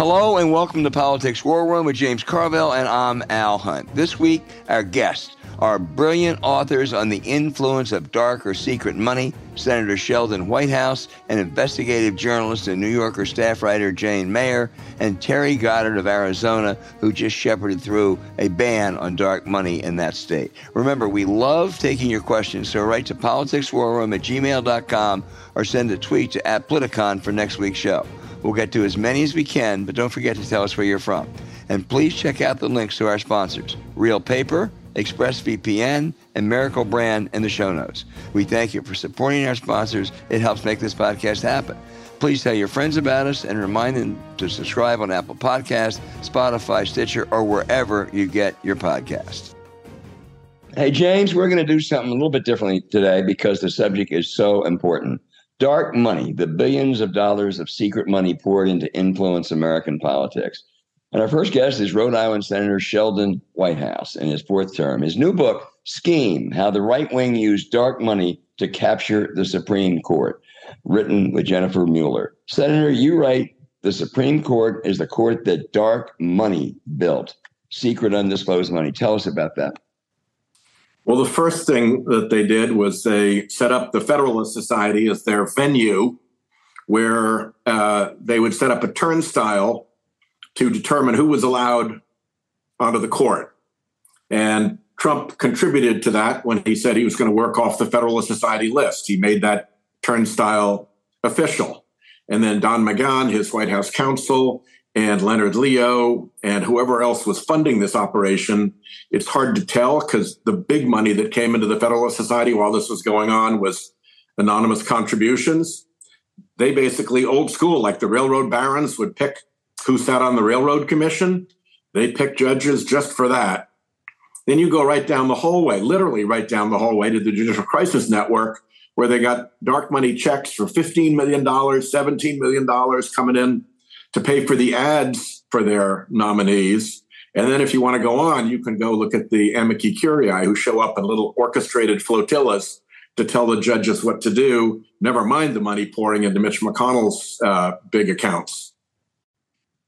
Hello and welcome to Politics War Room with James Carville, and I'm Al Hunt. This week, our guests are brilliant authors on the influence of dark or secret money, Senator Sheldon Whitehouse, and investigative journalist and New Yorker staff writer Jane Mayer, and Terry Goddard of Arizona, who just shepherded through a ban on dark money in that state. Remember, we love taking your questions, so write to politicswarroom at gmail.com or send a tweet to at Politicon for next week's show. We'll get to as many as we can, but don't forget to tell us where you're from. And please check out the links to our sponsors Real Paper, ExpressVPN, and Miracle Brand in the show notes. We thank you for supporting our sponsors. It helps make this podcast happen. Please tell your friends about us and remind them to subscribe on Apple Podcasts, Spotify, Stitcher, or wherever you get your podcasts. Hey, James, we're going to do something a little bit differently today because the subject is so important. Dark money, the billions of dollars of secret money poured into influence American politics. And our first guest is Rhode Island Senator Sheldon Whitehouse in his fourth term. His new book, Scheme How the Right Wing Used Dark Money to Capture the Supreme Court, written with Jennifer Mueller. Senator, you write the Supreme Court is the court that dark money built, secret undisclosed money. Tell us about that. Well, the first thing that they did was they set up the Federalist Society as their venue where uh, they would set up a turnstile to determine who was allowed onto the court. And Trump contributed to that when he said he was going to work off the Federalist Society list. He made that turnstile official. And then Don McGahn, his White House counsel, and Leonard Leo, and whoever else was funding this operation, it's hard to tell because the big money that came into the Federalist Society while this was going on was anonymous contributions. They basically, old school, like the railroad barons would pick who sat on the railroad commission. They pick judges just for that. Then you go right down the hallway, literally right down the hallway to the Judicial Crisis Network, where they got dark money checks for $15 million, $17 million coming in to pay for the ads for their nominees. And then if you want to go on, you can go look at the amici curiae who show up in little orchestrated flotillas to tell the judges what to do, never mind the money pouring into Mitch McConnell's uh, big accounts.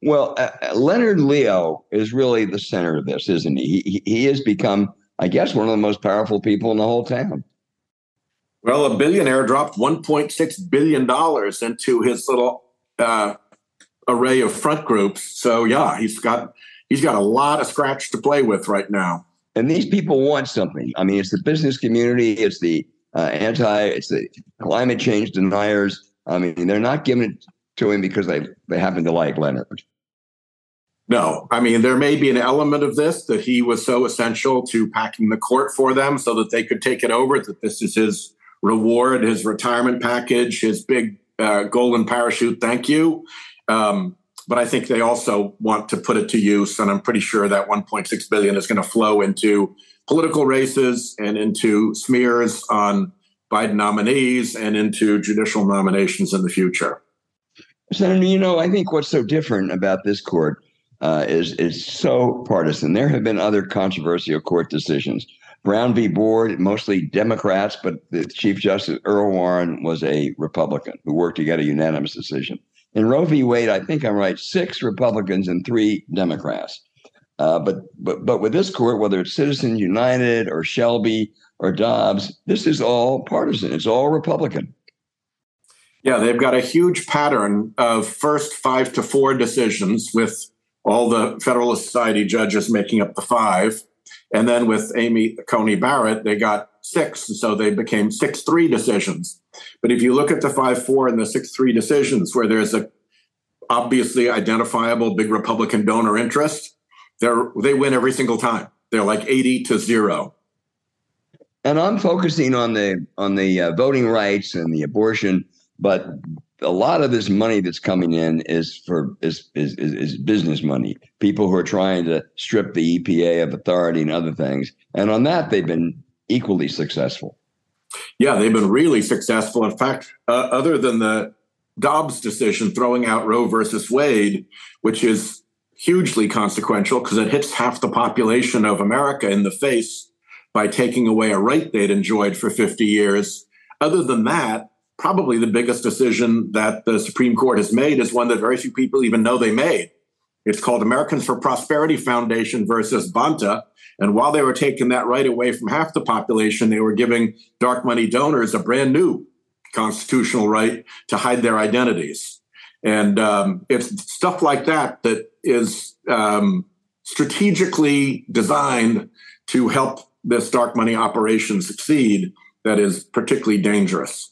Well, uh, Leonard Leo is really the center of this, isn't he? he? He has become, I guess, one of the most powerful people in the whole town. Well, a billionaire dropped $1.6 billion into his little uh, array of front groups. So yeah, he's got he's got a lot of scratch to play with right now. And these people want something. I mean, it's the business community, it's the uh, anti, it's the climate change deniers. I mean, they're not giving it to him because they they happen to like Leonard. No, I mean there may be an element of this that he was so essential to packing the court for them so that they could take it over. That this is his reward, his retirement package, his big uh, golden parachute. Thank you. Um, but I think they also want to put it to use, and I'm pretty sure that 1.6 billion is going to flow into political races and into smears on Biden nominees and into judicial nominations in the future. Senator, you know, I think what's so different about this court uh, is is so partisan. There have been other controversial court decisions. Brown v. Board, mostly Democrats, but the Chief Justice Earl Warren was a Republican who worked to get a unanimous decision. In Roe v. Wade, I think I'm right, six Republicans and three Democrats. Uh, but but but with this court, whether it's Citizens United or Shelby or Dobbs, this is all partisan. It's all Republican. Yeah, they've got a huge pattern of first five to four decisions with all the Federalist Society judges making up the five. And then with Amy Coney Barrett, they got six. So they became 6 3 decisions. But if you look at the 5 4 and the 6 3 decisions, where there's a obviously identifiable big Republican donor interest, they win every single time. They're like 80 to 0. And I'm focusing on the on the uh, voting rights and the abortion, but a lot of this money that's coming in is for is is is business money. People who are trying to strip the EPA of authority and other things. And on that, they've been equally successful. Yeah, they've been really successful. In fact, uh, other than the Dobbs decision throwing out Roe versus Wade, which is hugely consequential because it hits half the population of America in the face by taking away a right they'd enjoyed for 50 years. Other than that, probably the biggest decision that the Supreme Court has made is one that very few people even know they made. It's called Americans for Prosperity Foundation versus Bonta. And while they were taking that right away from half the population, they were giving dark money donors a brand new constitutional right to hide their identities. And um, it's stuff like that that is um, strategically designed to help this dark money operation succeed that is particularly dangerous.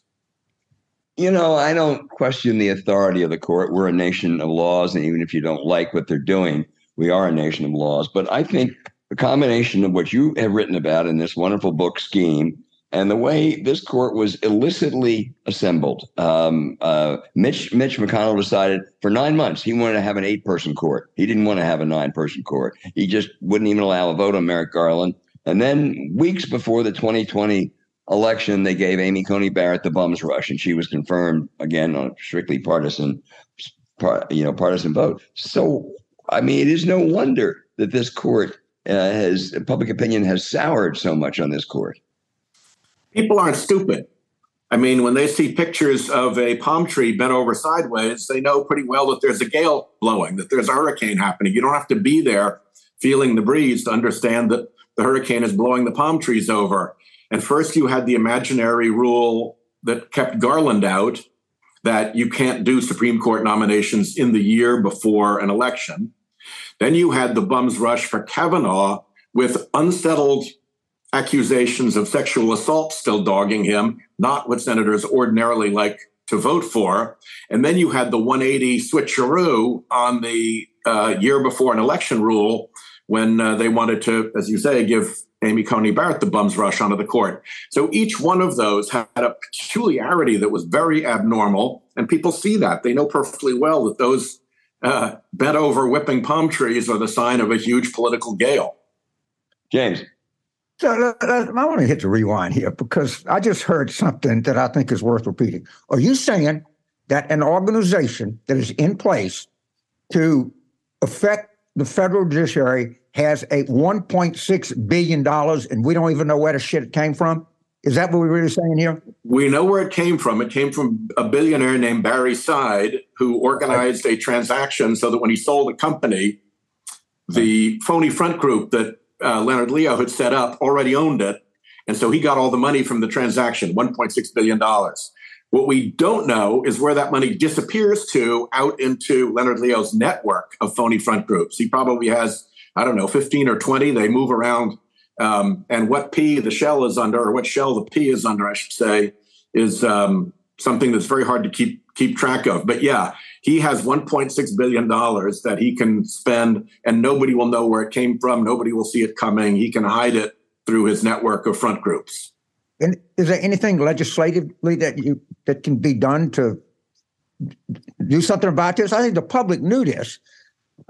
You know, I don't question the authority of the court. We're a nation of laws, and even if you don't like what they're doing, we are a nation of laws. But I think a combination of what you have written about in this wonderful book scheme and the way this court was illicitly assembled. Um, uh, Mitch Mitch McConnell decided for nine months he wanted to have an eight person court. He didn't want to have a nine person court. He just wouldn't even allow a vote on Merrick Garland. And then weeks before the 2020 election, they gave Amy Coney Barrett the bums rush, and she was confirmed again on a strictly partisan, you know, partisan vote. So, I mean, it is no wonder that this court uh, has public opinion has soured so much on this court. People aren't stupid. I mean, when they see pictures of a palm tree bent over sideways, they know pretty well that there's a gale blowing, that there's a hurricane happening. You don't have to be there feeling the breeze to understand that the hurricane is blowing the palm trees over. And first, you had the imaginary rule that kept Garland out that you can't do Supreme Court nominations in the year before an election. Then you had the bums rush for Kavanaugh with unsettled accusations of sexual assault still dogging him, not what senators ordinarily like to vote for. And then you had the 180 switcheroo on the uh, year before an election rule when uh, they wanted to, as you say, give Amy Coney Barrett the bums rush onto the court. So each one of those had a peculiarity that was very abnormal, and people see that. They know perfectly well that those uh, bent over whipping palm trees are the sign of a huge political gale. James. So I want to hit the rewind here because I just heard something that I think is worth repeating. Are you saying that an organization that is in place to affect the federal judiciary has a 1.6 billion dollars and we don't even know where the shit came from? Is that what we're really saying here? We know where it came from. It came from a billionaire named Barry Seid, who organized a transaction so that when he sold the company, the phony front group that uh, Leonard Leo had set up already owned it. And so he got all the money from the transaction, $1.6 billion. What we don't know is where that money disappears to out into Leonard Leo's network of phony front groups. He probably has, I don't know, 15 or 20. They move around. Um, and what P the shell is under, or what shell the P is under, I should say, is um, something that's very hard to keep keep track of. But yeah, he has 1.6 billion dollars that he can spend, and nobody will know where it came from. Nobody will see it coming. He can hide it through his network of front groups. And is there anything legislatively that you that can be done to do something about this? I think the public knew this.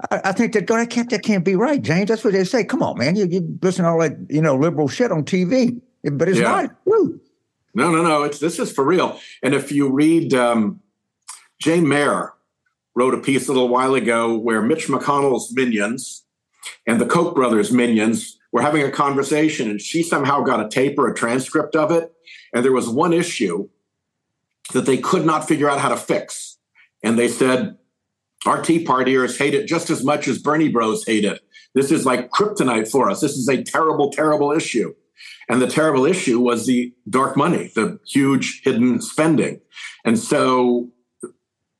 I, I think that that can't that can't be right, James. That's what they say. Come on, man, you, you listen to all that you know liberal shit on TV, but it's yeah. not true. No, no, no. It's this is for real. And if you read um, Jane Mayer wrote a piece a little while ago where Mitch McConnell's minions and the Koch brothers' minions were having a conversation, and she somehow got a tape or a transcript of it. And there was one issue that they could not figure out how to fix. And they said, Our Tea Partiers hate it just as much as Bernie Bros hate it. This is like kryptonite for us. This is a terrible, terrible issue. And the terrible issue was the dark money, the huge hidden spending. And so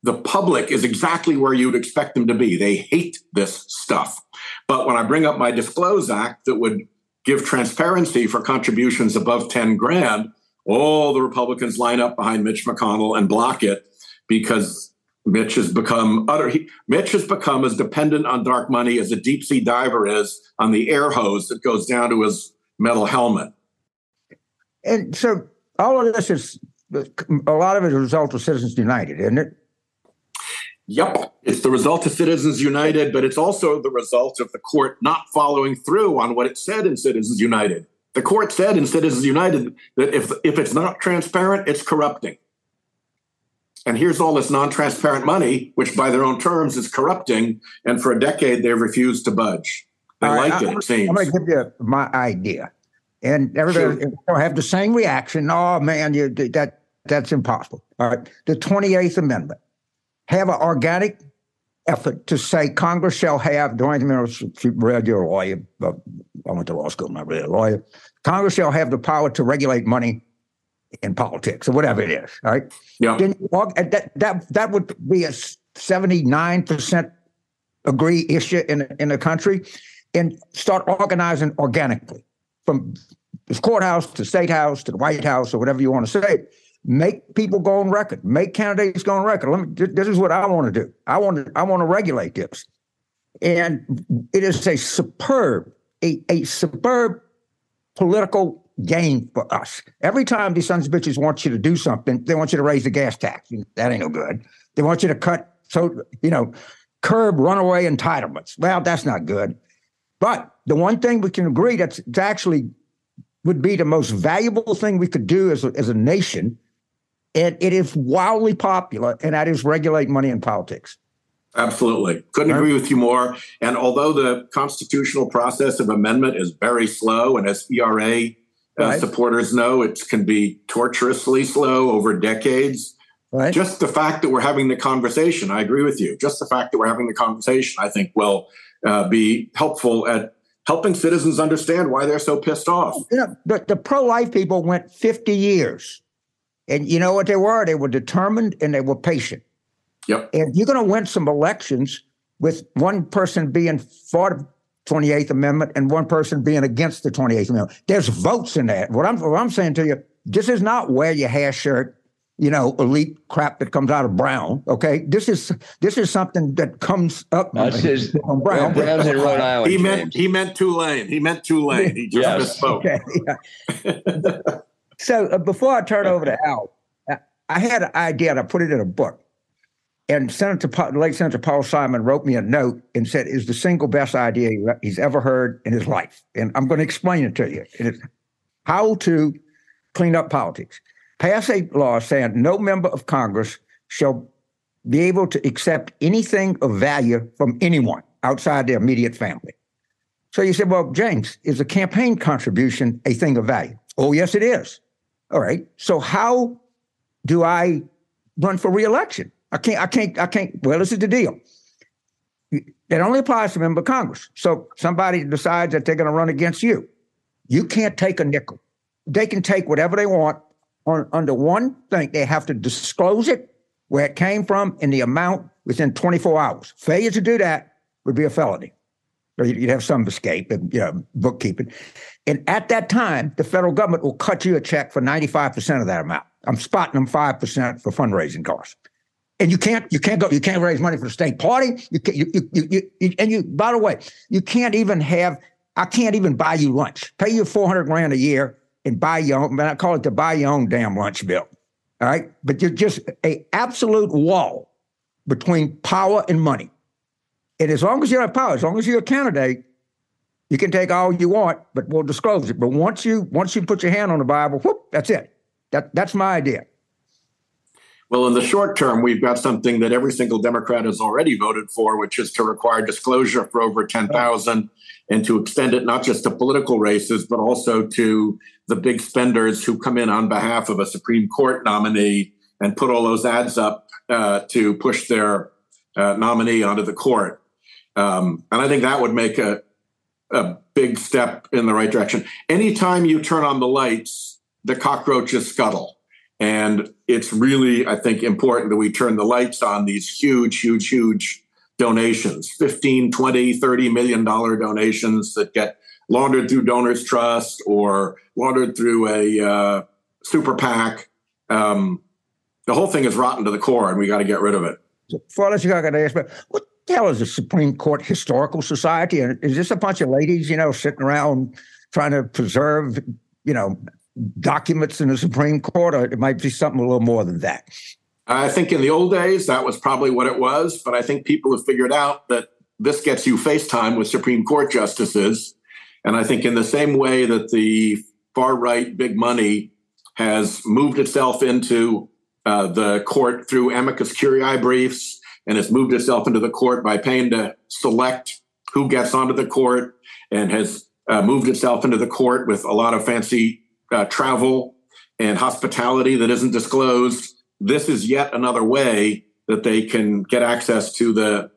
the public is exactly where you'd expect them to be. They hate this stuff. But when I bring up my Disclose Act that would give transparency for contributions above 10 grand, all the Republicans line up behind Mitch McConnell and block it because Mitch has become utter. He, Mitch has become as dependent on dark money as a deep sea diver is on the air hose that goes down to his metal helmet. And so all of this is a lot of it is a result of Citizens United, isn't it? Yep, it's the result of Citizens United, but it's also the result of the court not following through on what it said in Citizens United. The court said in Citizens United that if if it's not transparent, it's corrupting. And here's all this non-transparent money, which by their own terms is corrupting. And for a decade, they've refused to budge. They All right, like it, I- it seems. I'm going to give you my idea, and everybody will have the same reaction. Oh man, you that that's impossible. All right, the 28th Amendment have an organic effort to say Congress shall have. You know? If you read your lawyer, but I went to law school, not really a lawyer. Congress shall have the power to regulate money in politics or whatever it is. All right. yeah. Then you that that that would be a seventy nine percent agree issue in in the country, and start organizing organically from the courthouse to state house to the White House or whatever you want to say. Make people go on record. Make candidates go on record. Let me. This is what I want to do. I want to. I want to regulate this, and it is a superb, a, a superb political gain for us. Every time these sons of bitches want you to do something, they want you to raise the gas tax. That ain't no good. They want you to cut, so you know, curb runaway entitlements. Well, that's not good. But the one thing we can agree that's it's actually would be the most valuable thing we could do as a, as a nation, and it is wildly popular, and that is regulate money in politics. Absolutely. Couldn't agree with you more. And although the constitutional process of amendment is very slow, and as ERA uh, Right. supporters know, it can be torturously slow over decades. Right? Just the fact that we're having the conversation, I agree with you. Just the fact that we're having the conversation, I think, will uh, be helpful at helping citizens understand why they're so pissed off. you know, the, the pro-life people went 50 years. And you know what they were? They were determined and they were patient. Yep. And you're going to win some elections with one person being the 28th Amendment and one person being against the 28th Amendment. There's votes in that. What I'm, what I'm saying to you, this is not wear your hair shirt, you know, elite crap that comes out of Brown. Okay, this is this is something that comes up That's his from Brown. Brown's in Rhode Island. He meant James. he meant Tulane. He meant Tulane. He just Yes. misspoke. Okay. yeah. so uh, before I turn over to Al, I, I had an idea and I put it in a book. And Senator late Senator Paul Simon wrote me a note and said, "Is the single best idea he's ever heard in his life." And I'm going to explain it to you. How to clean up politics. Pass a law saying no member of Congress shall be able to accept anything of value from anyone outside their immediate family. So you said, well, James, is a campaign contribution a thing of value? Oh, yes, it is. All right. So how do I run for reelection? I can't, I can't, I can't. Well, this is the deal. It only applies to member of Congress. So somebody decides that they're going to run against you. You can't take a nickel. They can take whatever they want on under one thing. They have to disclose it, where it came from, and the amount within 24 hours. Failure to do that would be a felony or you'd have some escape and you know, bookkeeping. And at that time, the federal government will cut you a check for 95% of that amount. I'm spotting them 5% for fundraising costs. And you can't, you can't go, you can't raise money for the state party. You can't, you, you, you, you, and you, by the way, you can't even have, I can't even buy you lunch. Pay you 400 grand a year and buy your own, but I call it the buy your own damn lunch bill. All right. But you're just a absolute wall between power and money. And as long as you have power, as long as you're a candidate, you can take all you want, but we'll disclose it. But once you once you put your hand on the Bible, whoop, that's it. That that's my idea. Well, in the short term, we've got something that every single Democrat has already voted for, which is to require disclosure for over 10,000 and to extend it not just to political races, but also to the big spenders who come in on behalf of a Supreme Court nominee and put all those ads up uh, to push their uh, nominee onto the court. Um, and I think that would make a, a big step in the right direction. Anytime you turn on the lights, the cockroaches scuttle. And it's really, I think, important that we turn the lights on these huge, huge, huge donations 15, 20, 30 million dollar donations that get laundered through Donors Trust or laundered through a uh, super PAC. Um, the whole thing is rotten to the core, and we got to get rid of it. You got to ask, what the hell is the Supreme Court Historical Society? And is this a bunch of ladies, you know, sitting around trying to preserve, you know, documents in the Supreme Court, or it might be something a little more than that? I think in the old days that was probably what it was, but I think people have figured out that this gets you FaceTime with Supreme Court justices. And I think in the same way that the far right big money has moved itself into uh, the court through amicus curiae briefs and has moved itself into the court by paying to select who gets onto the court and has uh, moved itself into the court with a lot of fancy uh, travel and hospitality that isn't disclosed. This is yet another way that they can get access to the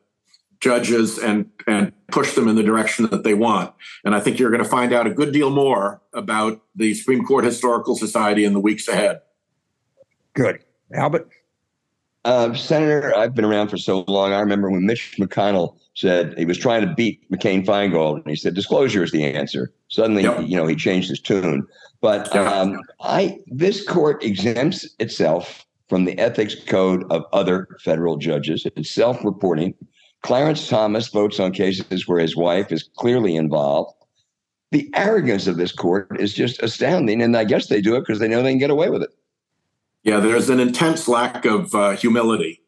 judges and and push them in the direction that they want. And I think you're going to find out a good deal more about the Supreme Court Historical Society in the weeks ahead. Good. Albert? Uh, Senator, I've been around for so long. I remember when Mitch McConnell said he was trying to beat McCain Feingold, and he said disclosure is the answer. Suddenly, yep. you know, he changed his tune. But um, I this court exempts itself from the ethics code of other federal judges. It's self-reporting. Clarence Thomas votes on cases where his wife is clearly involved. The arrogance of this court is just astounding, and I guess they do it because they know they can get away with it. Yeah, there's an intense lack of uh, humility.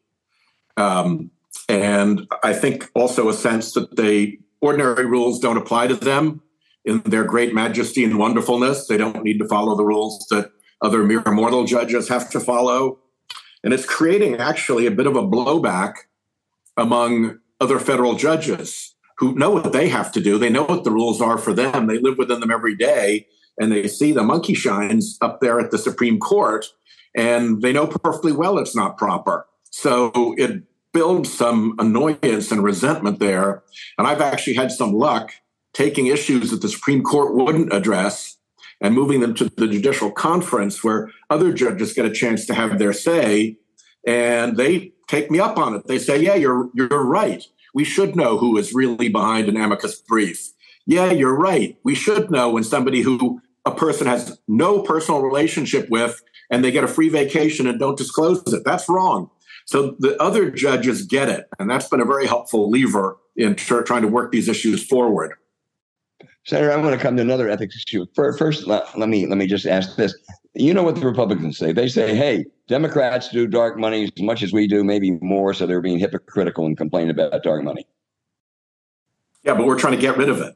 Um, and I think also a sense that they ordinary rules don't apply to them in their great majesty and wonderfulness. They don't need to follow the rules that other mere mortal judges have to follow. And it's creating actually a bit of a blowback among other federal judges who know what they have to do. They know what the rules are for them. They live within them every day and they see the monkey shines up there at the Supreme Court and they know perfectly well it's not proper. So it builds some annoyance and resentment there. And I've actually had some luck taking issues that the Supreme Court wouldn't address and moving them to the judicial conference where other judges get a chance to have their say and they take me up on it. They say, "Yeah, you're you're right. We should know who is really behind an amicus brief. Yeah, you're right. We should know when somebody who a person has no personal relationship with and they get a free vacation and don't disclose it. That's wrong. So the other judges get it. And that's been a very helpful lever in trying to work these issues forward. Senator, I'm going to come to another ethics issue. First, let, let me let me just ask this. You know what the Republicans say? They say, "Hey, Democrats do dark money as much as we do, maybe more, so they're being hypocritical and complaining about dark money." Yeah, but we're trying to get rid of it.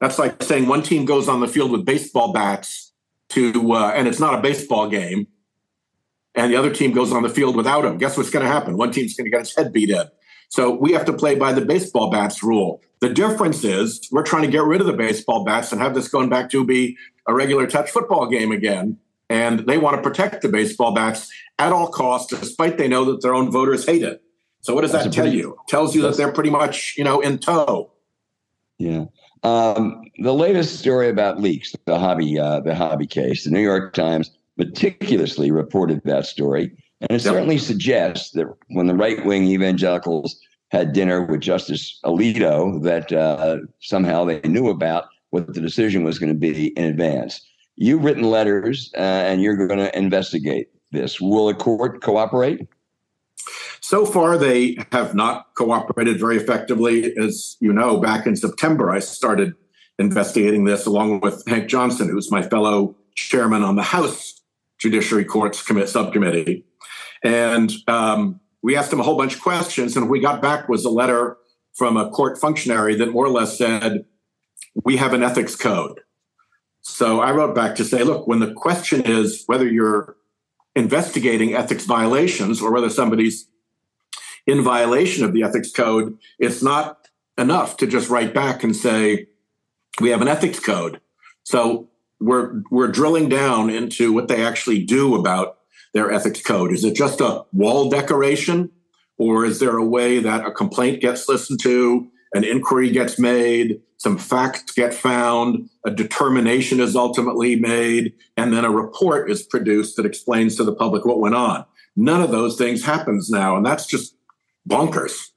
That's like saying one team goes on the field with baseball bats to, uh, and it's not a baseball game, and the other team goes on the field without him. Guess what's going to happen? One team's going to get its head beat in. So we have to play by the baseball bats rule. The difference is we're trying to get rid of the baseball bats and have this going back to be a regular touch football game again. And they want to protect the baseball bats at all costs, despite they know that their own voters hate it. So what does that's that tell pretty, you? Tells you that they're pretty much, you know, in tow. Yeah. Um, the latest story about leaks, the hobby, uh, the hobby case, the New York Times meticulously reported that story, and it certainly suggests that when the right wing evangelicals had dinner with Justice Alito, that uh, somehow they knew about what the decision was going to be in advance. You've written letters, uh, and you're going to investigate this. Will the court cooperate? So far, they have not cooperated very effectively. As you know, back in September, I started investigating this along with Hank Johnson, who's my fellow chairman on the House Judiciary Courts Commit Subcommittee. And um, we asked him a whole bunch of questions, and what we got back was a letter from a court functionary that more or less said, We have an ethics code. So I wrote back to say, Look, when the question is whether you're investigating ethics violations or whether somebody's in violation of the ethics code, it's not enough to just write back and say, we have an ethics code. So we're we're drilling down into what they actually do about their ethics code. Is it just a wall decoration? Or is there a way that a complaint gets listened to, an inquiry gets made, some facts get found, a determination is ultimately made, and then a report is produced that explains to the public what went on. None of those things happens now, and that's just bonkers.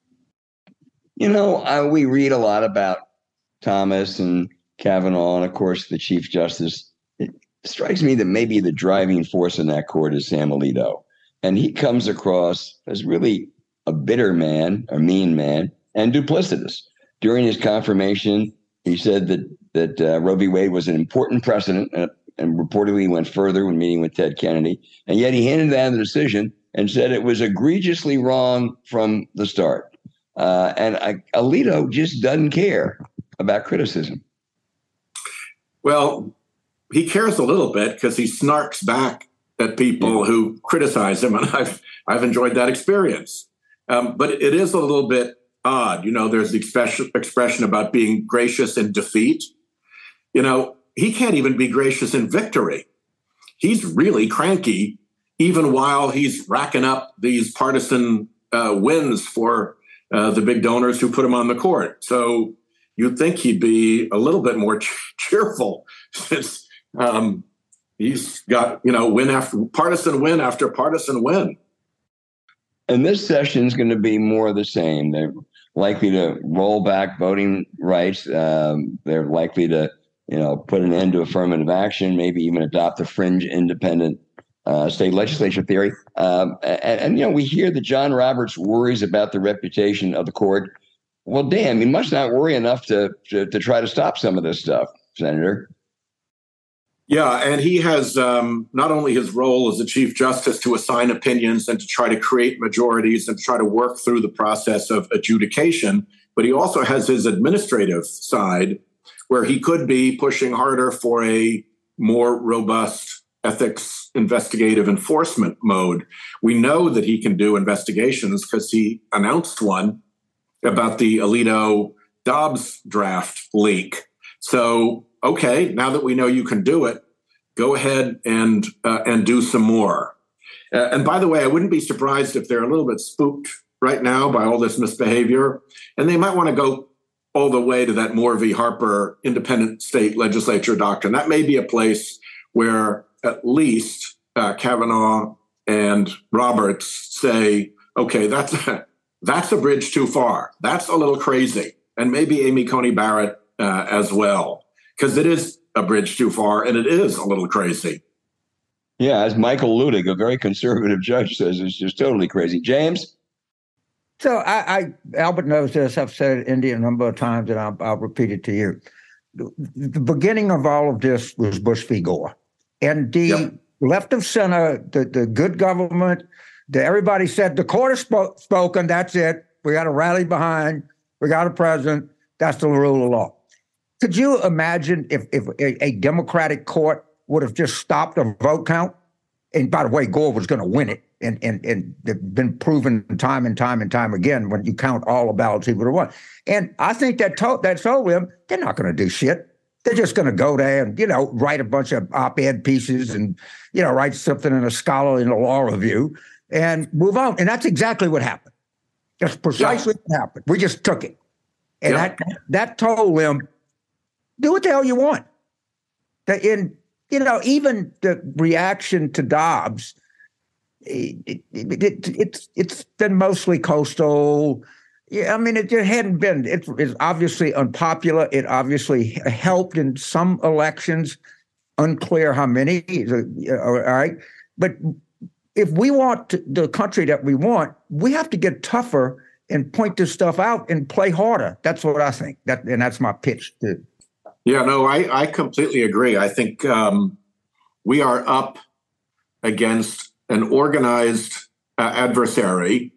You know, uh, we read a lot about Thomas and Kavanaugh, and of course, the Chief Justice. It strikes me that maybe the driving force in that court is Sam Alito. And he comes across as really a bitter man, a mean man, and duplicitous. During his confirmation, he said that that uh, Roe v. Wade was an important precedent, uh, and reportedly went further when meeting with Ted Kennedy. And yet he handed down the decision and said it was egregiously wrong from the start. Uh, and I, Alito just doesn't care about criticism. Well, he cares a little bit because he snarks back at people yeah. who criticize him, and I've I've enjoyed that experience. Um, but it is a little bit odd, you know. There's the expression expression about being gracious in defeat. You know, he can't even be gracious in victory. He's really cranky, even while he's racking up these partisan uh, wins for uh, the big donors who put him on the court. So you'd think he'd be a little bit more cheerful since um, he's got you know win after partisan win after partisan win. And this session is going to be more of the same. They're likely to roll back voting rights. Um, they're likely to you know, put an end to affirmative action, maybe even adopt the fringe independent uh, state legislature theory. Um, and, and, you know, we hear that John Roberts worries about the reputation of the court. Well, damn, he must not worry enough to, to, to try to stop some of this stuff, Senator. Yeah, and he has um, not only his role as a chief justice to assign opinions and to try to create majorities and try to work through the process of adjudication, but he also has his administrative side where he could be pushing harder for a more robust ethics investigative enforcement mode. We know that he can do investigations because he announced one about the Alito Dobbs draft leak. So, okay, now that we know you can do it, go ahead and uh, and do some more. Uh, and by the way, I wouldn't be surprised if they're a little bit spooked right now by all this misbehavior, and they might want to go all the way to that Moore v. Harper independent state legislature doctrine. That may be a place where at least uh, Kavanaugh and Roberts say, okay, that's that's a bridge too far. That's a little crazy. And maybe Amy Coney Barrett uh, as well, because it is a bridge too far and it is a little crazy. Yeah, as Michael Luttig, a very conservative judge, says, it's just totally crazy. James? So I, I, Albert knows this. I've said it in India a number of times, and I'll, I'll repeat it to you. The beginning of all of this was Bush v. Gore, and the yep. left of center, the, the good government, the, everybody said the court has spo- spoken. That's it. We got to rally behind. We got a president. That's the rule of law. Could you imagine if, if a, a Democratic court would have just stopped a vote count? And by the way, Gore was going to win it and and and been proven time and time and time again when you count all the ballots he would have won. And I think that told that told them they're not going to do shit. They're just going to go there and you know write a bunch of op-ed pieces and you know write something in a scholarly in a law review and move on. And that's exactly what happened. That's precisely yeah. what happened. We just took it, and yeah. that that told them do what the hell you want. In you know even the reaction to Dobbs it, it, it, it's it's been mostly coastal. Yeah, I mean, it, it hadn't been. It, it's obviously unpopular. It obviously helped in some elections. Unclear how many. All right, but if we want the country that we want, we have to get tougher and point this stuff out and play harder. That's what I think. That and that's my pitch. To, yeah, no, I I completely agree. I think um, we are up against an organized uh, adversary,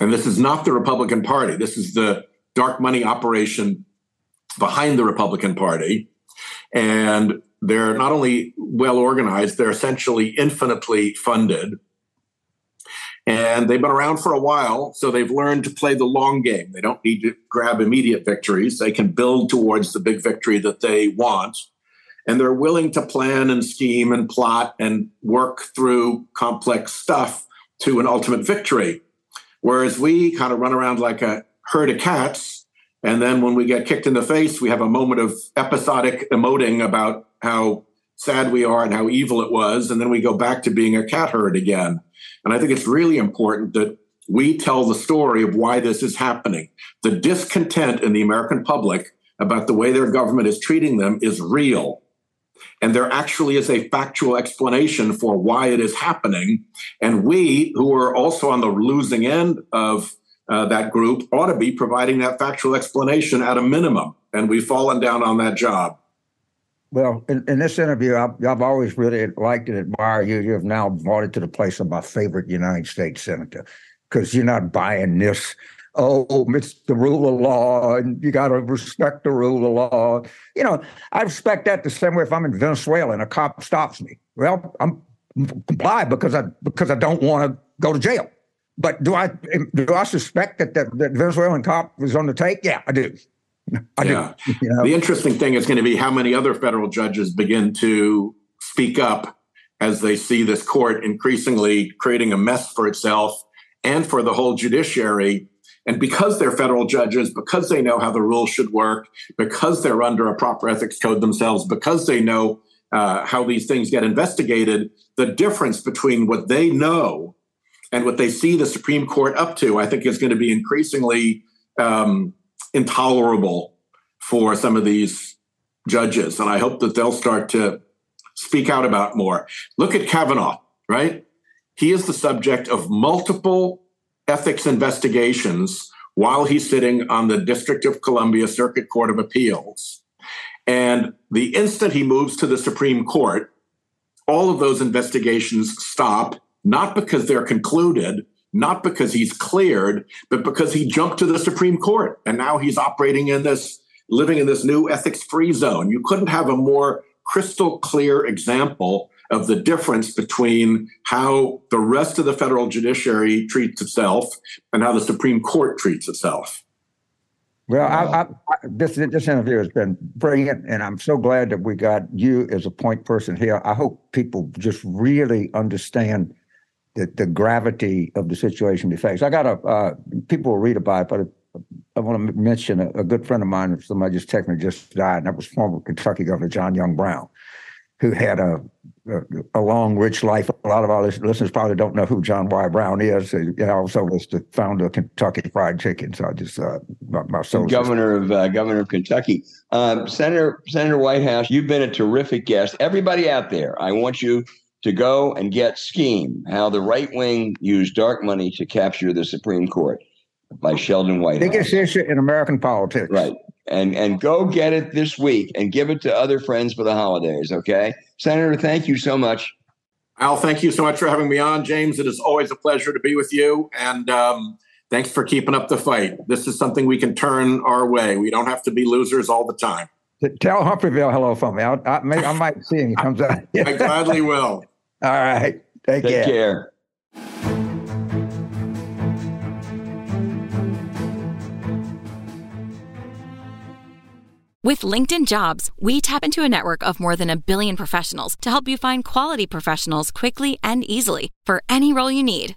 and this is not the Republican Party. This is the dark money operation behind the Republican Party. And they're not only well organized, they're essentially infinitely funded. And they've been around for a while, so they've learned to play the long game. They don't need to grab immediate victories. They can build towards the big victory that they want and they're willing to plan and scheme and plot and work through complex stuff to an ultimate victory. Whereas we kind of run around like a herd of cats. And then when we get kicked in the face, we have a moment of episodic emoting about how sad we are and how evil it was. And then we go back to being a cat herd again. And I think it's really important that we tell the story of why this is happening. The discontent in the American public about the way their government is treating them is real. And there actually is a factual explanation for why it is happening. And we, who are also on the losing end of uh, that group ought to be providing that factual explanation at a minimum. And we've fallen down on that job. Well, in, in this interview, I've, I've, always really liked and admired you. You have now brought it to the place of my favorite United States senator because you're not buying this. Oh, it's the rule of law, and you got to respect the rule of law. You know, I respect that the same way if I'm in Venezuela and a cop stops me. Well, I'm comply because I because I don't want to go to jail. But do I do I suspect that that, that Venezuelan cop was on the take? Yeah, I do. I yeah. do. You know? The interesting thing is going to be how many other federal judges begin to speak up as they see this court increasingly creating a mess for itself and for the whole judiciary. And because they're federal judges, because they know how the rules should work, because they're under a proper ethics code themselves, because they know uh, how these things get investigated, the difference between what they know and what they see the Supreme Court up to, I think, is going to be increasingly um, intolerable for some of these judges. And I hope that they'll start to speak out about more. Look at Kavanaugh, right? He is the subject of multiple ethics investigations while he's sitting on the District of Columbia Circuit Court of Appeals. And the instant he moves to the Supreme Court, all of those investigations stop, not because they're concluded, not because he's cleared, but because he jumped to the Supreme Court. And now he's operating in this, living in this new ethics free zone. You couldn't have a more crystal clear example of the difference between how the rest of the federal judiciary treats itself and how the Supreme Court treats itself. Well, I, I, this this interview has been brilliant, and I'm so glad that we got you as a point person here. I hope people just really understand the, the gravity of the situation we face. I got a uh, people will read about it, but I want to mention a, a, good friend of mine. Somebody just texted me just died, and that was former Kentucky Governor John Young Brown, who had a, a, a long, rich life. A lot of our listeners probably don't know who John Y. Brown is. He also was the founder of Kentucky Fried Chicken. So I just uh, my, my governor of uh, governor of Kentucky, um, Senator Senator Whitehouse. You've been a terrific guest. Everybody out there, I want you to go and get Scheme How the Right Wing Used Dark Money to Capture the Supreme Court by Sheldon Whitehouse. Biggest issue in American politics. Right. And and go get it this week and give it to other friends for the holidays, okay? Senator, thank you so much. Al, thank you so much for having me on. James, it is always a pleasure to be with you. And um, thanks for keeping up the fight. This is something we can turn our way. We don't have to be losers all the time. Tell Humphreyville hello for me. I, I, I might see him. He comes out. I gladly will. All right. Take, Take care. care. With LinkedIn Jobs, we tap into a network of more than a billion professionals to help you find quality professionals quickly and easily for any role you need.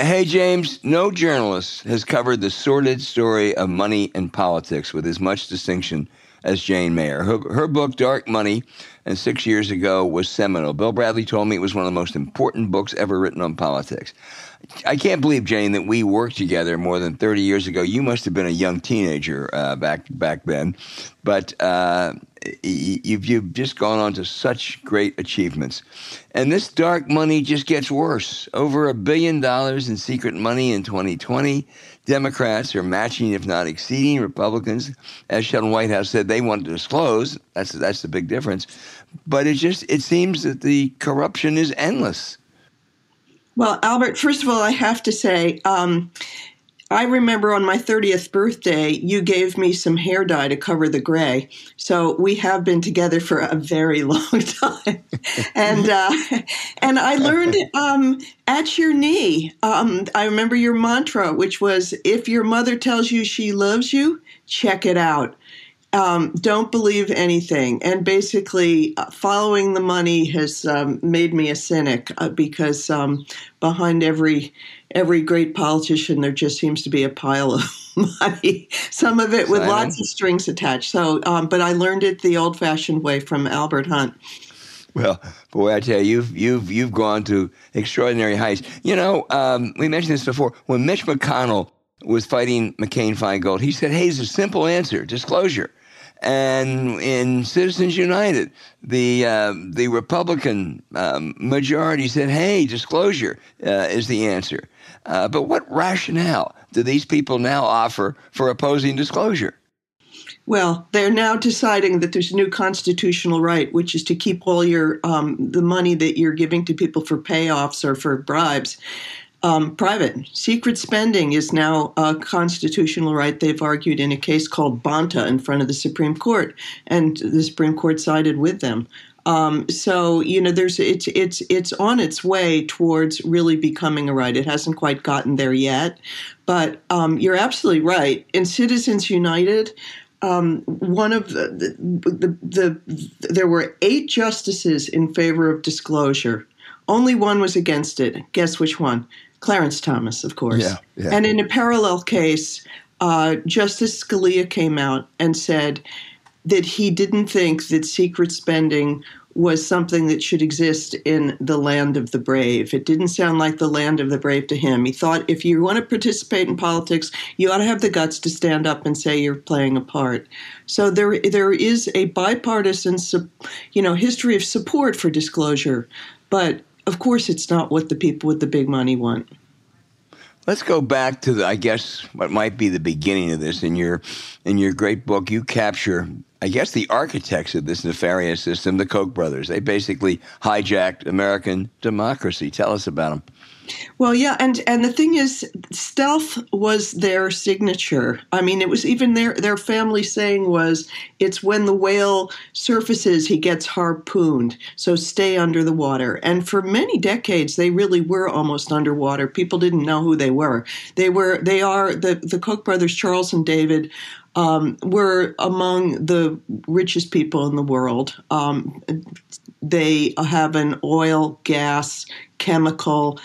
Hey, James, no journalist has covered the sordid story of money and politics with as much distinction as Jane Mayer. Her, her book, Dark Money, and six years ago was seminal. Bill Bradley told me it was one of the most important books ever written on politics. I can't believe, Jane, that we worked together more than 30 years ago. You must have been a young teenager uh, back back then, but uh, you've, you've just gone on to such great achievements. And this dark money just gets worse. Over a billion dollars in secret money in 2020. Democrats are matching, if not exceeding, Republicans. As Sheldon Whitehouse said, they want to disclose. That's that's the big difference. But it just it seems that the corruption is endless. Well, Albert, first of all, I have to say, um, I remember on my 30th birthday, you gave me some hair dye to cover the gray. So we have been together for a very long time. and uh, and I learned um, at your knee. Um, I remember your mantra, which was if your mother tells you she loves you, check it out um, don't believe anything. And basically, uh, following the money has um, made me a cynic uh, because um, behind every every great politician, there just seems to be a pile of money. Some of it with Simon? lots of strings attached. So, um, but I learned it the old-fashioned way from Albert Hunt. Well, boy, I tell you, you've you've you've gone to extraordinary heights. You know, um, we mentioned this before. When Mitch McConnell was fighting McCain Feingold, he said, "Hey, it's a simple answer: disclosure." And in Citizens United, the uh, the Republican um, majority said, "Hey, disclosure uh, is the answer." Uh, but what rationale do these people now offer for opposing disclosure? Well, they're now deciding that there's a new constitutional right, which is to keep all your um, the money that you're giving to people for payoffs or for bribes um, private. Secret spending is now a constitutional right. They've argued in a case called Bonta in front of the Supreme Court, and the Supreme Court sided with them. Um, so you know, there's it's it's it's on its way towards really becoming a right. It hasn't quite gotten there yet, but um, you're absolutely right. In Citizens United, um, one of the the, the the there were eight justices in favor of disclosure. Only one was against it. Guess which one? Clarence Thomas, of course. Yeah, yeah. And in a parallel case, uh, Justice Scalia came out and said that he didn't think that secret spending was something that should exist in the land of the brave. It didn't sound like the land of the brave to him. He thought if you want to participate in politics, you ought to have the guts to stand up and say you're playing a part. So there, there is a bipartisan, you know, history of support for disclosure, but of course, it's not what the people with the big money want. Let's go back to the, I guess, what might be the beginning of this. In your, in your great book, you capture, I guess, the architects of this nefarious system, the Koch brothers. They basically hijacked American democracy. Tell us about them. Well, yeah, and and the thing is, stealth was their signature. I mean, it was even their their family saying was, "It's when the whale surfaces, he gets harpooned. So stay under the water." And for many decades, they really were almost underwater. People didn't know who they were. They were they are the the Koch brothers, Charles and David. Um, were among the richest people in the world. Um, they have an oil, gas, chemical,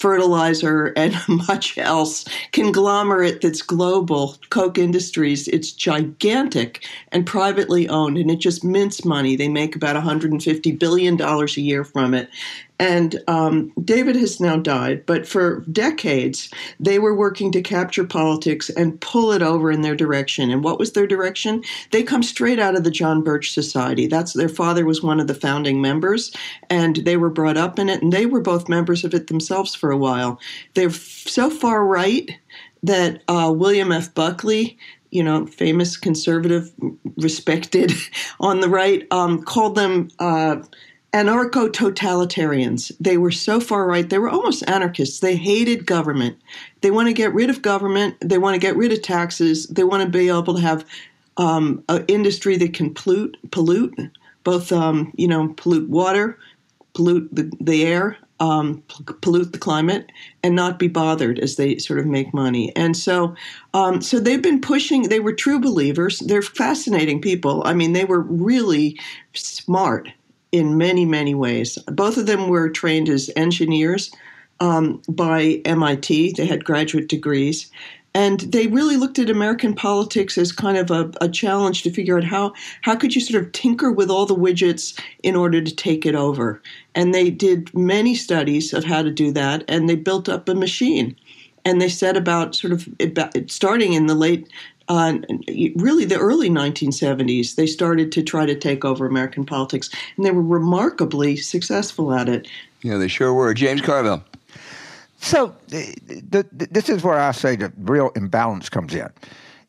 fertilizer and much else conglomerate that's global. Koch industries it's gigantic and privately owned and it just mints money. They make about 150 billion dollars a year from it and um, David has now died, but for decades, they were working to capture politics and pull it over in their direction. And what was their direction? They come straight out of the John Birch Society. That's their father was one of the founding members, and they were brought up in it, and they were both members of it themselves for a while. They're so far right that uh, William F. Buckley, you know, famous conservative, respected on the right, um, called them. Uh, anarcho totalitarians. They were so far right, they were almost anarchists. They hated government. They want to get rid of government. They want to get rid of taxes. They want to be able to have um, an industry that can pollute, pollute both, um, you know, pollute water, pollute the, the air, um, pollute the climate, and not be bothered as they sort of make money. And so, um, so they've been pushing. They were true believers. They're fascinating people. I mean, they were really smart in many, many ways. Both of them were trained as engineers um, by MIT. They had graduate degrees. And they really looked at American politics as kind of a, a, challenge to figure out how, how could you sort of tinker with all the widgets in order to take it over. And they did many studies of how to do that, and they built up a machine. And they set about sort of starting in the late uh, really the early 1970s, they started to try to take over American politics, and they were remarkably successful at it. Yeah, they sure were. James Carville. So the, the, this is where I say the real imbalance comes in.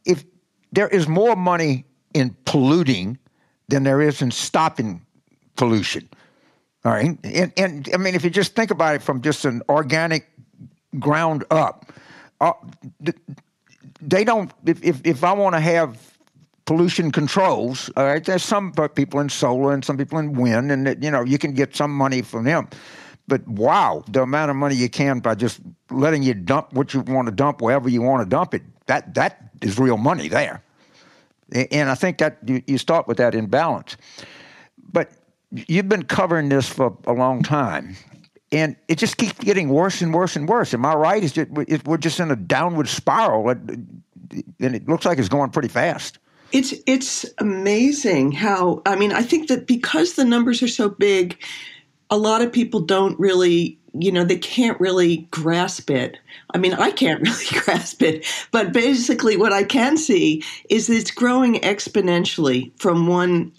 If there is more money in polluting than there is in stopping pollution, all right, and, and I mean if you just think about it from just an organic ground up, uh, the, they don't. If if, if I want to have pollution controls, all right, there's some people in solar and some people in wind, and you know you can get some money from them. But wow, the amount of money you can by just letting you dump what you want to dump wherever you want to dump it, that that is real money there. And I think that you, you start with that imbalance. But you've been covering this for a long time. And it just keeps getting worse and worse and worse. Am I right? Is it, we're just in a downward spiral, and it looks like it's going pretty fast. It's it's amazing how I mean I think that because the numbers are so big, a lot of people don't really you know they can't really grasp it i mean i can't really grasp it but basically what i can see is it's growing exponentially from one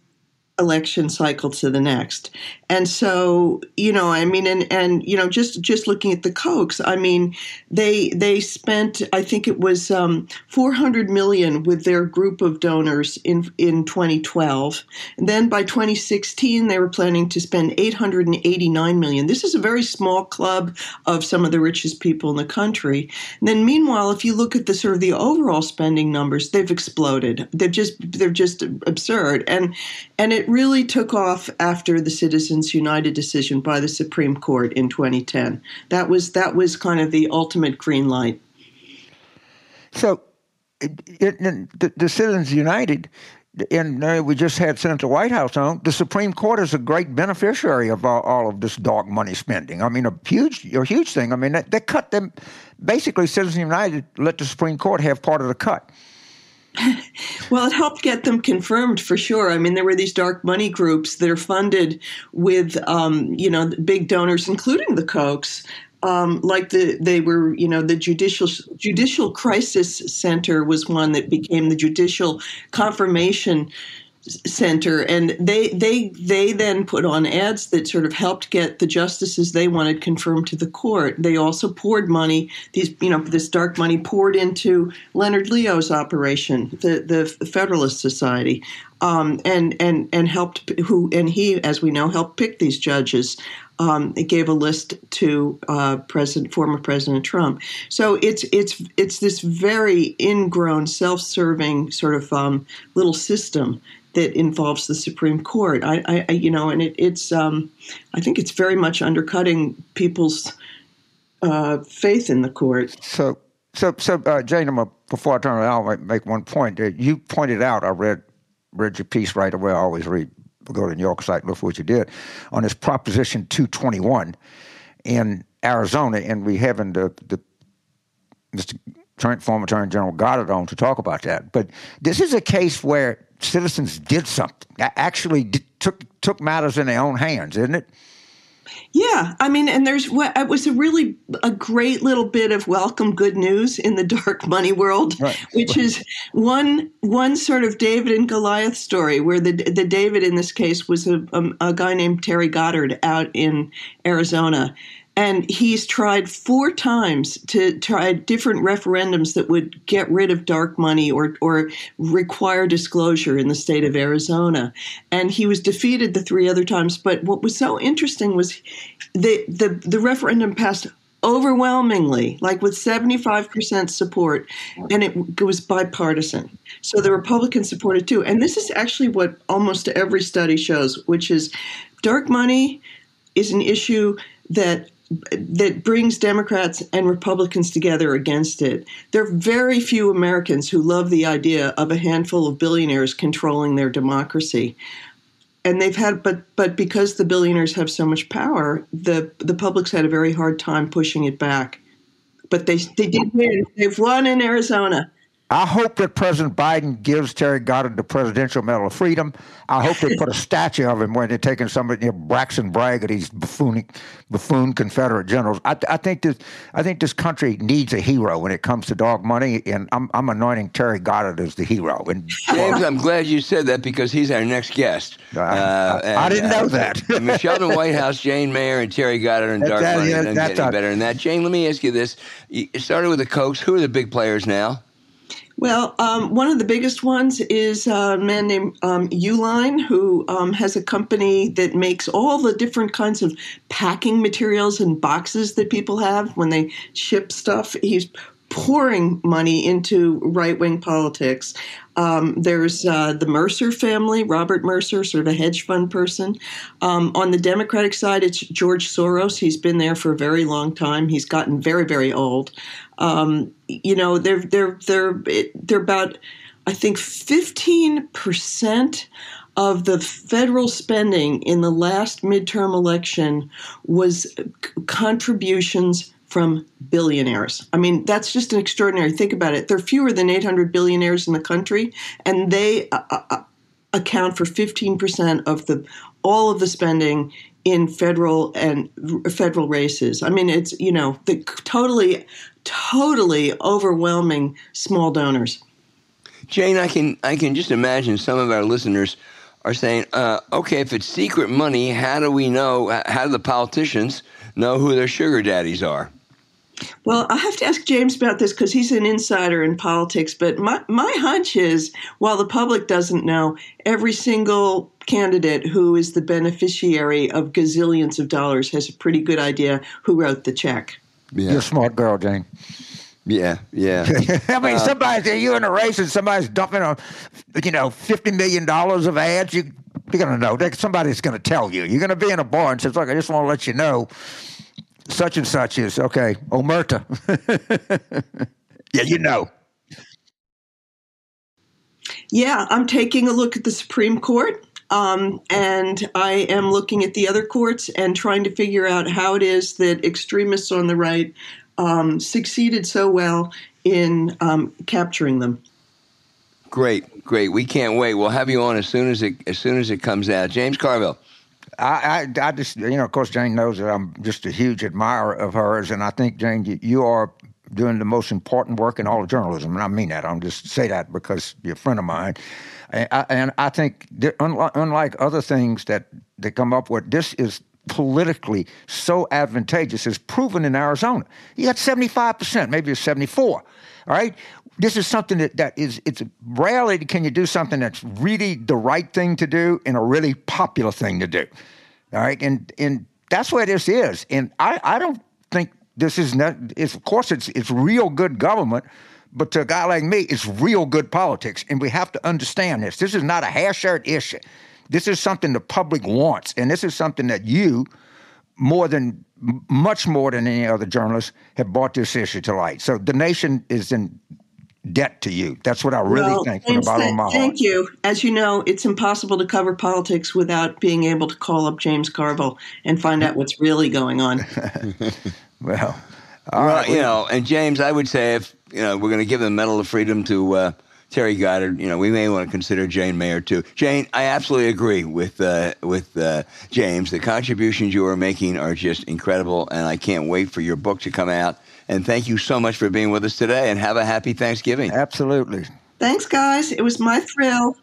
election cycle to the next. And so, you know, I mean, and and you know, just just looking at the Kochs, I mean, they they spent, I think it was um, 400 million with their group of donors in in 2012. And then by 2016, they were planning to spend 889 million. This is a very small club of some of the richest people in the country. And then, meanwhile, if you look at the sort of the overall spending numbers, they've exploded. They're just they're just absurd. And and it really took off after the Citizens United decision by the Supreme Court in 2010. That was that was kind of the ultimate green light. So, it, it, the, the, Citizens United, and we just had Senator Whitehouse on. The Supreme Court is a great beneficiary of all, all, of this dark money spending. I mean, a huge, a huge thing. I mean, they, they cut them. Basically, Citizens United let the Supreme Court have part of the cut. well, it helped get them confirmed for sure. I mean, there were these dark money groups that are funded with, um, you know, big donors, including the Kochs. Um, like the they were, you know, the judicial judicial crisis center was one that became the judicial confirmation center and they they they then put on ads that sort of helped get the justices they wanted confirmed to the court they also poured money these you know this dark money poured into leonard leo's operation the the federalist society um, and and and helped who and he as we know helped pick these judges um, it gave a list to uh, President, former President Trump. So it's it's it's this very ingrown, self-serving sort of um, little system that involves the Supreme Court. I, I you know, and it, it's um, I think it's very much undercutting people's uh, faith in the court. So, so, so, uh, Jane, I'm a, before I turn it on, I make one point. Uh, you pointed out, I read read your piece right away. I always read. Go to New York site, look for what you did on this Proposition 221 in Arizona, and we having the the Mr. former Attorney General Goddard on to talk about that. But this is a case where citizens did something, actually did, took took matters in their own hands, isn't it? Yeah, I mean, and there's what it was a really a great little bit of welcome good news in the dark money world, right. which is one one sort of David and Goliath story, where the the David in this case was a, a, a guy named Terry Goddard out in Arizona, and he's tried four times to try different referendums that would get rid of dark money or, or require disclosure in the state of Arizona. And he was defeated the three other times. But what was so interesting was the, the, the referendum passed overwhelmingly, like with 75% support, and it, it, was bipartisan. So the Republicans supported too. And this is actually what almost every study shows, which is dark money is an issue that that brings Democrats and Republicans together against it. There are very few Americans who love the idea of a handful of billionaires controlling their democracy. And they've had, but but because the billionaires have so much power, the the public's had a very hard time pushing it back. But they they did win. They've won in Arizona. I hope that President Biden gives Terry Goddard the Presidential Medal of Freedom. I hope they put a statue of him when they're taking somebody, you know, Braxton Bragg, at these buffoon, buffoon Confederate generals. I, I, think this, I think this country needs a hero when it comes to dark money, and I'm, I'm anointing Terry Goddard as the hero. And James, I'm glad you said that because he's our next guest. Uh, uh, and, I, didn't know uh, that. Sheldon Whitehouse, Jane Mayer, and Terry Goddard and Dark that, Money. That, that's getting better than that. Jane, let me ask you this: you started with the Kochs. Who are the big players now? Well, um, one of the biggest ones is a man named um, Uihlein, who um, has a company that makes all the different kinds of packing materials and boxes that people have when they ship stuff. He's pouring money into right wing politics. Um, there's uh, the Mercer family, Robert Mercer, sort of a hedge fund person. Um, on the Democratic side, it's George Soros. He's been there for a very long time. He's gotten very, very old. Um, you know, they're they're they're they're about I think fifteen percent of the federal spending in the last midterm election was contributions from billionaires. I mean, that's just an extraordinary. Think about it. There are fewer than 800 billionaires in the country, and they uh, uh, account for 15% of the all of the spending in federal and federal races. I mean, it's you know the totally, totally overwhelming small donors. Jane, I can I can just imagine some of our listeners are saying, uh, "Okay, if it's secret money, how do we know? How do the politicians know who their sugar daddies are?" Well, I have to ask James about this because he's an insider in politics. But my, my hunch is while the public doesn't know, every single candidate who is the beneficiary of gazillions of dollars has a pretty good idea who wrote the check. You're a smart girl, Jane. Yeah, yeah. I mean, uh, somebody's you're in a race and somebody's dumping on, you know, fifty million dollars of ads. You, you're gonna know. They- Somebody's gonna tell you. You're gonna be in a bar and says, "Look, I just want to let you know, such and such is okay." Omerta. yeah, you know. Yeah, I'm taking a look at the Supreme Court. Um, and I am looking at the other courts and trying to figure out how it is that extremists on the right um, succeeded so well in um, capturing them. great, great. We can't wait. We'll have you on as soon as it as soon as it comes out. James Carville. I, I, I just, you know, of course, Jane knows that I'm just a huge admirer of hers, and I think Jane, you, you are doing the most important work in all of journalism, and I mean that. I'm just say that because you're a friend of mine, and I, think unlike, other things that they come up with, this is politically so advantageous. It's proven in Arizona. You got 75 percent, maybe it's 74. All right. This is something that, that is it's rarely can you do something that's really the right thing to do and a really popular thing to do. All right, and and that's where this is. And I, I don't think this is not. It's of course it's it's real good government, but to a guy like me, it's real good politics. And we have to understand this. This is not a hair shirt issue. This is something the public wants, and this is something that you, more than much more than any other journalist, have brought this issue to light. So the nation is in debt to you. That's what I really Well, think from the James, bottom of my heart. Thank you. As you know, it's impossible to cover politics without being able to call up James Carville and find out what's really going on. Well, all well, right, you know, and James, I would say if you know we're going to give the Medal of Freedom to uh, Terry Goddard, you know, we may want to consider Jane Mayer too. Jane, I absolutely agree with uh, with uh, James. The contributions you are making are just incredible, and I can't wait for your book to come out. And thank you so much for being with us today, and have a happy Thanksgiving. absolutely. Thanks, guys. It was my thrill.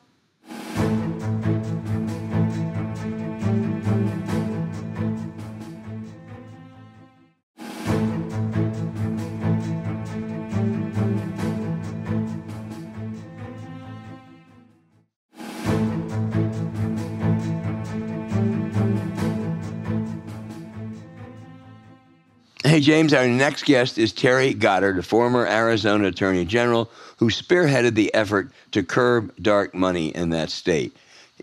Hey, James, our next guest is Terry Goddard, a former Arizona Attorney General who spearheaded the effort to curb dark money in that state.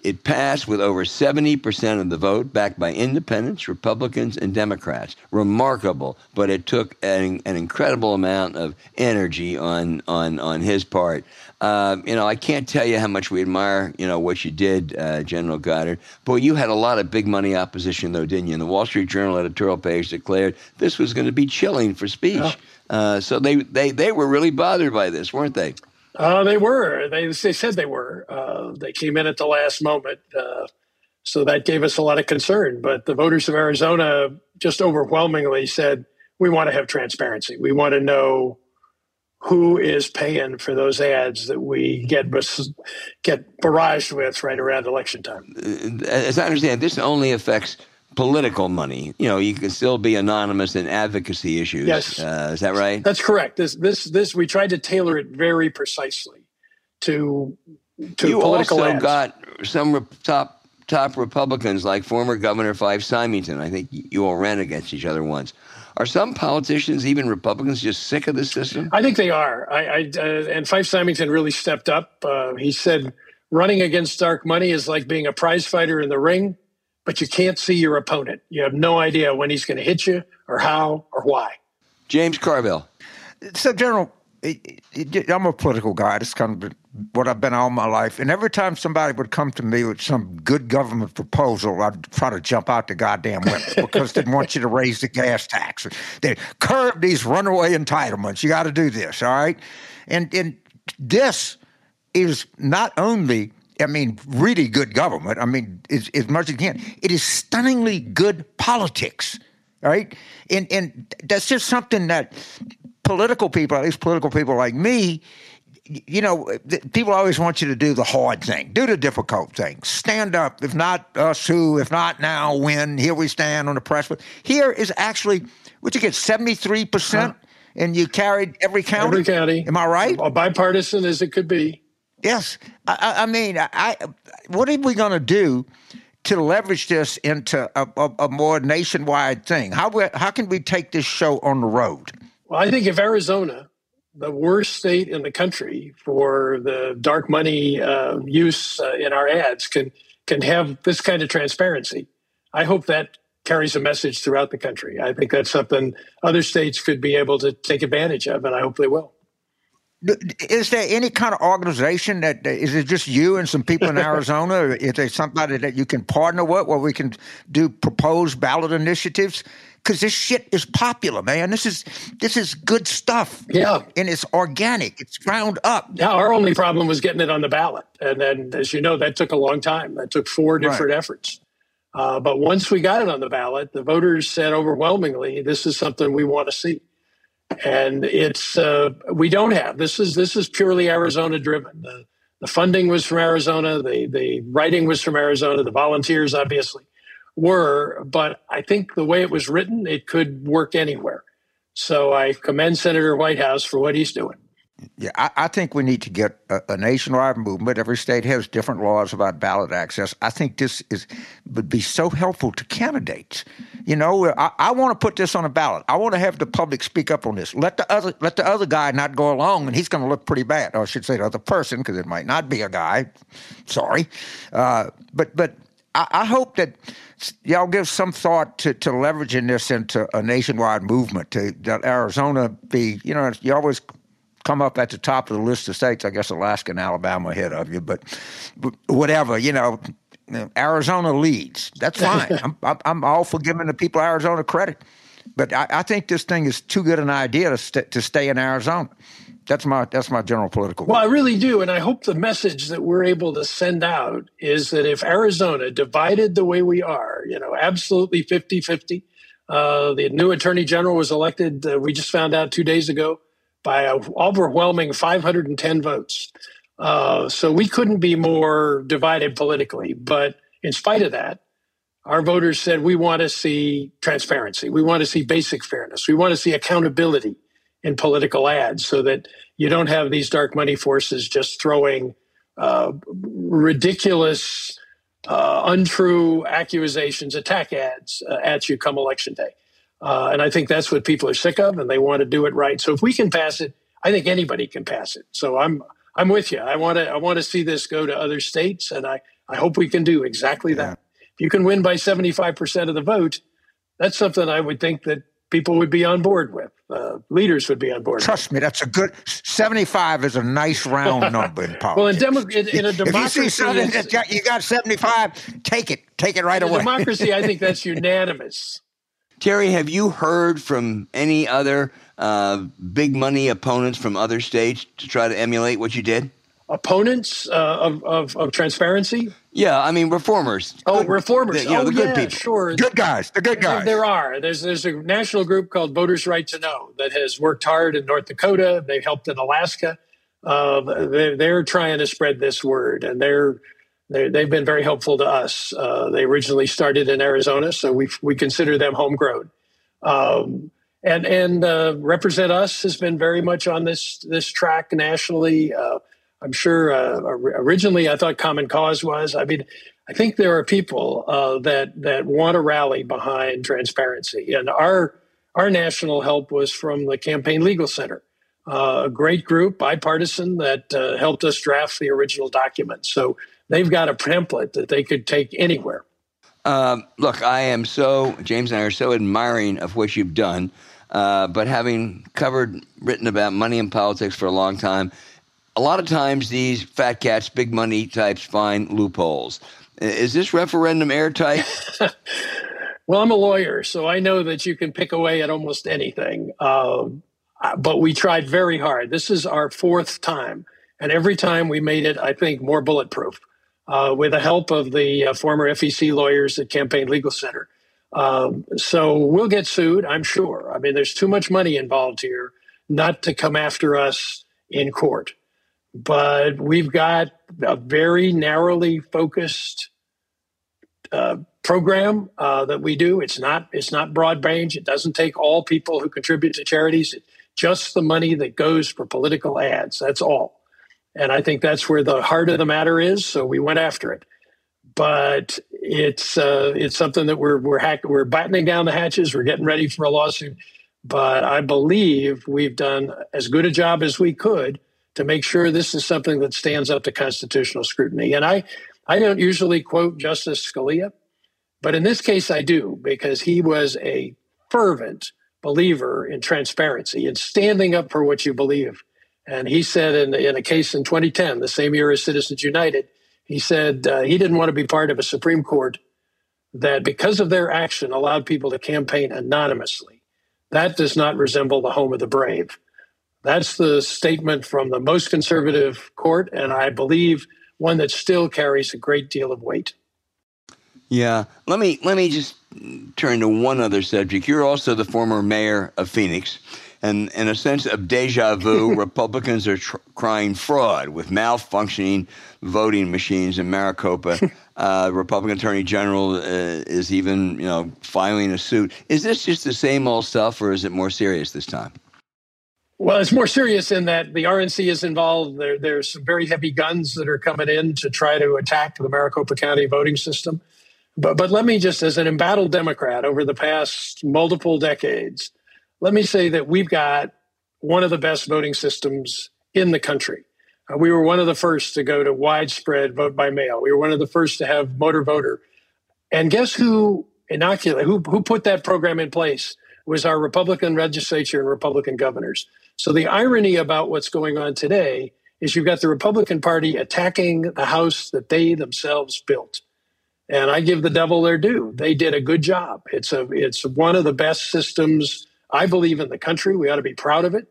It passed with over 70% of the vote, backed by independents, Republicans, and Democrats. Remarkable, but it took an, an incredible amount of energy on, on, on his part. Uh, you know, I can't tell you how much we admire, you know, what you did, uh, General Goddard. Boy, you had a lot of big money opposition, though, didn't you? And the Wall Street Journal editorial page declared this was going to be chilling for speech. Uh, so they, they, they were really bothered by this, weren't they? Uh, they were. They, they said they were. Uh, they came in at the last moment. Uh, so that gave us a lot of concern. But the voters of Arizona just overwhelmingly said, we want to have transparency. We want to know who is paying for those ads that we get get barraged with right around election time. as I understand, this only affects political money. You know, you can still be anonymous in advocacy issues. Yes. Uh, is that right? That's correct. This this this we tried to tailor it very precisely to to you political also ads. got some top top Republicans like former Governor Fife Symington. I think you all ran against each other once. Are some politicians, even Republicans, just sick of the system? I think they are. I, I uh, and Fife Symington really stepped up. Uh, he said, "Running against dark money is like being a prize fighter in the ring, but you can't see your opponent. You have no idea when he's going to hit you, or how, or why." James Carville. So, General, I'm a political guy. It's kind of what I've been all my life. And every time somebody would come to me with some good government proposal, I'd try to jump out the goddamn window because they want you to raise the gas tax. They curb these runaway entitlements. You got to do this, all right? And and this is not only I mean, really good government. I mean, as, as much as you can. It is stunningly good politics, right? And and that's just something that political people, at least political people like me, you know, people always want you to do the hard thing, do the difficult thing, stand up. If not us, who? If not now, when? Here we stand on the press. But here is actually, what you get, seventy three percent, and you carried every county. Every county. Am I right? A bipartisan as it could be. Yes, I, I mean, I, what are we going to do to leverage this into a, a, a more nationwide thing? How how can we take this show on the road? Well, I think if Arizona, the worst state in the country for the dark money uh, use uh, in our ads, can can have this kind of transparency, I hope that carries a message throughout the country. I think that's something other states could be able to take advantage of, and I hope they will. Is there any kind of organization that is it just you and some people in Arizona? is there somebody that you can partner with where we can do proposed ballot initiatives? Because this shit is popular, man. This is this is good stuff. Yeah, and it's organic. It's ground up. Yeah, our only problem was getting it on the ballot, and then as you know, that took a long time. That took four different right. efforts. Uh, but once we got it on the ballot, the voters said overwhelmingly, "This is something we want to see." and it's uh, we don't have this is this is purely Arizona driven. The, the funding was from Arizona, the the writing was from Arizona, the volunteers obviously were, but I think the way it was written, it could work anywhere. So I commend Senator Whitehouse for what he's doing. Yeah, I, I, think we need to get a, a, nationwide movement. Every state has different laws about ballot access. I think this is would be so helpful to candidates. You know, I, I want to put this on a ballot. I want to have the public speak up on this. Let the other let the other guy not go along, and he's going to look pretty bad. Or I should say, the other person, because it might not be a guy. Sorry, uh, but but I, I hope that y'all give some thought to, to leveraging this into a nationwide movement to that Arizona be, you know, you always come up at the top of the list of states. I guess Alaska and Alabama ahead of you, but, but whatever, you know, Arizona leads. That's fine. I'm, I'm all for giving the people of Arizona credit, but I, I think this thing is too good an idea to, st- to stay in Arizona. That's my that's my general political. Well, I really do, and I hope the message that we're able to send out is that if Arizona divided the way we are, you know, absolutely 50-50, uh, the new attorney general was elected. Uh, we just found out two days ago by an overwhelming 510 votes. Uh, so we couldn't be more divided politically. But in spite of that, our voters said we want to see transparency. We want to see basic fairness. We want to see accountability in political ads so that you don't have these dark money forces just throwing uh, ridiculous, uh, untrue accusations, attack ads uh, at you come election day. Uh, and I think that's what people are sick of, and they want to do it right. So if we can pass it, I think anybody can pass it. So I'm I'm with you. I want to I want to see this go to other states, and I I hope we can do exactly yeah. that. If you can win by 75 percent of the vote, that's something I would think that people would be on board with. Uh, leaders would be on board. Trust with. me, that's a good. Seventy-five is a nice round number in politics. well, in, demo, in, in, a democracy, if you see something that you got seventy-five, take it, take it right in away. democracy, I think that's unanimous. Terry, have you heard from any other uh, big money opponents from other states to try to emulate what you did? Opponents uh, of, of, of, transparency? Yeah, I mean reformers. Oh, good, reformers. The, you know, oh, the good yeah, people. Sure, good guys. The good guys. There, there are. There's there's a national group called Voters' Right to Know that has worked hard in North Dakota. They've helped in Alaska. Uh, they're, they're trying to spread this word, and they're they, have been very helpful to us. Uh, they originally started in Arizona, so we we consider them homegrown. Um, and and uh, RepresentUs has been very much on this this track nationally. I'm sure uh, originally I thought Common Cause was. I mean, I think there are people uh, that that want to rally behind transparency, and our our national help was from the Campaign Legal Center, uh, a great group, bipartisan, that uh, helped us draft the original document. So they've got a template that they could take anywhere. Um, look, I am so James and I are so admiring of what you've done. uh, but having covered, written about money and politics for a long time, a lot of times these fat cats, big money types, find loopholes. Is this referendum airtight? well, I'm a lawyer, so I know that you can pick away at almost anything. Uh, but we tried very hard. This is our fourth time. And every time we made it, I think, more bulletproof uh, with the help of the uh, former FEC lawyers at Campaign Legal Center. Um, so we'll get sued, I'm sure. I mean, there's too much money involved here not to come after us in court. But we've got a very narrowly focused uh, program uh, that we do. It's not it's not broad range. It doesn't take all people who contribute to charities. It's just the money that goes for political ads. That's all. And I think that's where the heart of the matter is. So we went after it. But it's uh, it's something that we're we're hack- we're battening down the hatches. We're getting ready for a lawsuit. But I believe we've done as good a job as we could to make sure this is something that stands up to constitutional scrutiny. And I I don't usually quote Justice Scalia, but in this case I do because he was a fervent believer in transparency and standing up for what you believe. And he said in, in a case in 2010, the same year as Citizens United, he said uh, he didn't want to be part of a Supreme Court that, because of their action, allowed people to campaign anonymously. That does not resemble the home of the brave. That's the statement from the most conservative court, and I believe one that still carries a great deal of weight. Yeah, let me let me just turn to one other subject. You're also the former mayor of Phoenix, and in a sense of deja vu, Republicans are tr- crying fraud with malfunctioning voting machines in Maricopa. Uh, Republican Attorney General uh, is even, you know, filing a suit. Is this just the same old stuff, or is it more serious this time? Well, it's more serious in that the RNC is involved. There, there's some very heavy guns that are coming in to try to attack the Maricopa County voting system. But, but let me just, as an embattled Democrat over the past multiple decades, let me say that we've got one of the best voting systems in the country. Uh, we were one of the first to go to widespread vote by mail. We were one of the first to have motor voter. And guess who inoculated, who, who put that program in place was our Republican legislature and Republican governors. So the irony about what's going on today is you've got the Republican Party attacking the House that they themselves built. And I give the devil their due. They did a good job. It's a it's one of the best systems I believe in the country. We ought to be proud of it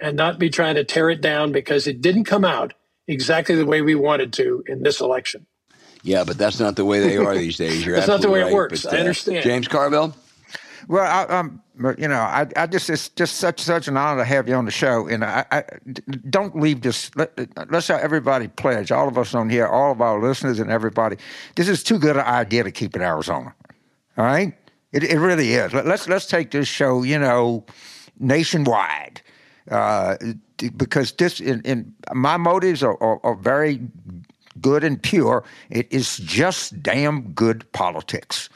and not be trying to tear it down because it didn't come out exactly the way we wanted to in this election. Yeah, but that's not the way they are these days. You're that's not the way right. it works. But, I understand. Uh, James Carville. Well, I, um, you know, I, I just it's just such such an honor to have you on the show, and I, I don't leave this. Let, us have everybody pledge, all of us on here, all of our listeners, and everybody. This is too good an idea to keep in Arizona. All right, it, it really is. Let, us let's take this show, you know, nationwide, uh, because this in, in my motives are, are, are very good and pure. It is just damn good politics,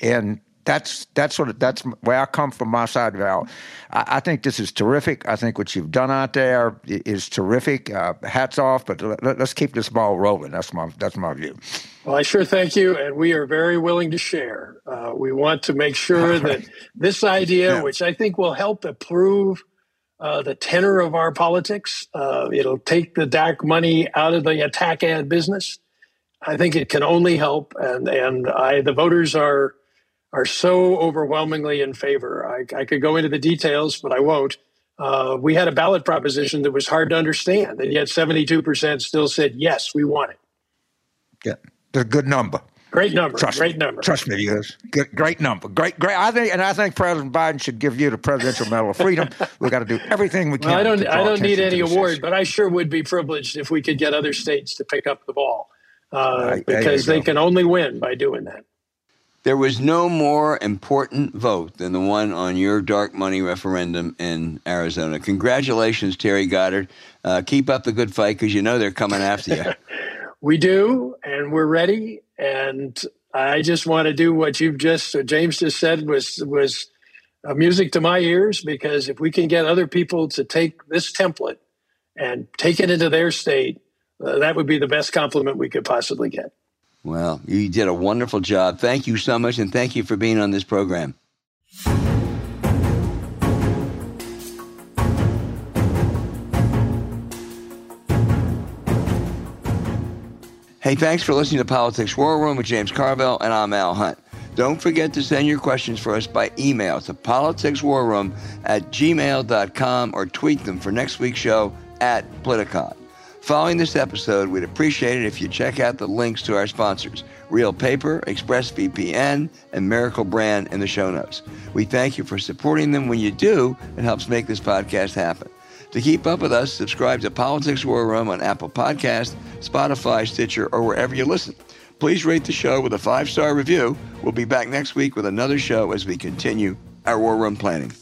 and that's that's what that's where I come from. My side of it. I, I, think this is terrific. I think what you've done out there is terrific. Uh, hats off. But let, us keep this ball rolling. That's my that's my view. Well, I sure thank you, and we are very willing to share. Uh, we want to make sure that this idea, yeah. which I think will help improve uh, the tenor of our politics, uh, it'll take the dark money out of the attack ad business. I think it can only help, and and I the voters are are so overwhelmingly in favor. I, I could go into the details, but I won't. Uh, we had a ballot proposition that was hard to understand, and yet 72% still said, yes, we want it. Yeah, it's a good number. Great number. Trust great me. number. Trust me, is. Good, great number. Great, great. I think, and I think President Biden should give you the Presidential Medal of Freedom. We've got to do everything we can. Well, I don't. I don't need any award, issue. but I sure would be privileged if we could get other states to pick up the ball, uh, because they can only win by doing that. There was no more important vote than the one on your dark money referendum in Arizona. Congratulations, Terry Goddard. Uh, keep up the good fight because you know they're coming after you. we do, and we're ready. And I just want to do what you've just, James just said, was was uh, music to my ears. Because if we can get other people to take this template and take it into their state, uh, that would be the best compliment we could possibly get. Well, you did a wonderful job. Thank you so much, and thank you for being on this program. Hey, thanks for listening to Politics War Room with James Carville, and I'm Al Hunt. Don't forget to send your questions for us by email to politicswarroom at gmail.com or tweet them for next week's show at Politicon. Following this episode, we'd appreciate it if you check out the links to our sponsors, Reel Paper, ExpressVPN, and Miracle Brand in the show notes. We thank you for supporting them. When you do, it helps make this podcast happen. To keep up with us, subscribe to Politics War Room on Apple Podcast, Spotify, Stitcher, or wherever you listen. Please rate the show with a five-star review. We'll be back next week with another show as we continue our War Room planning.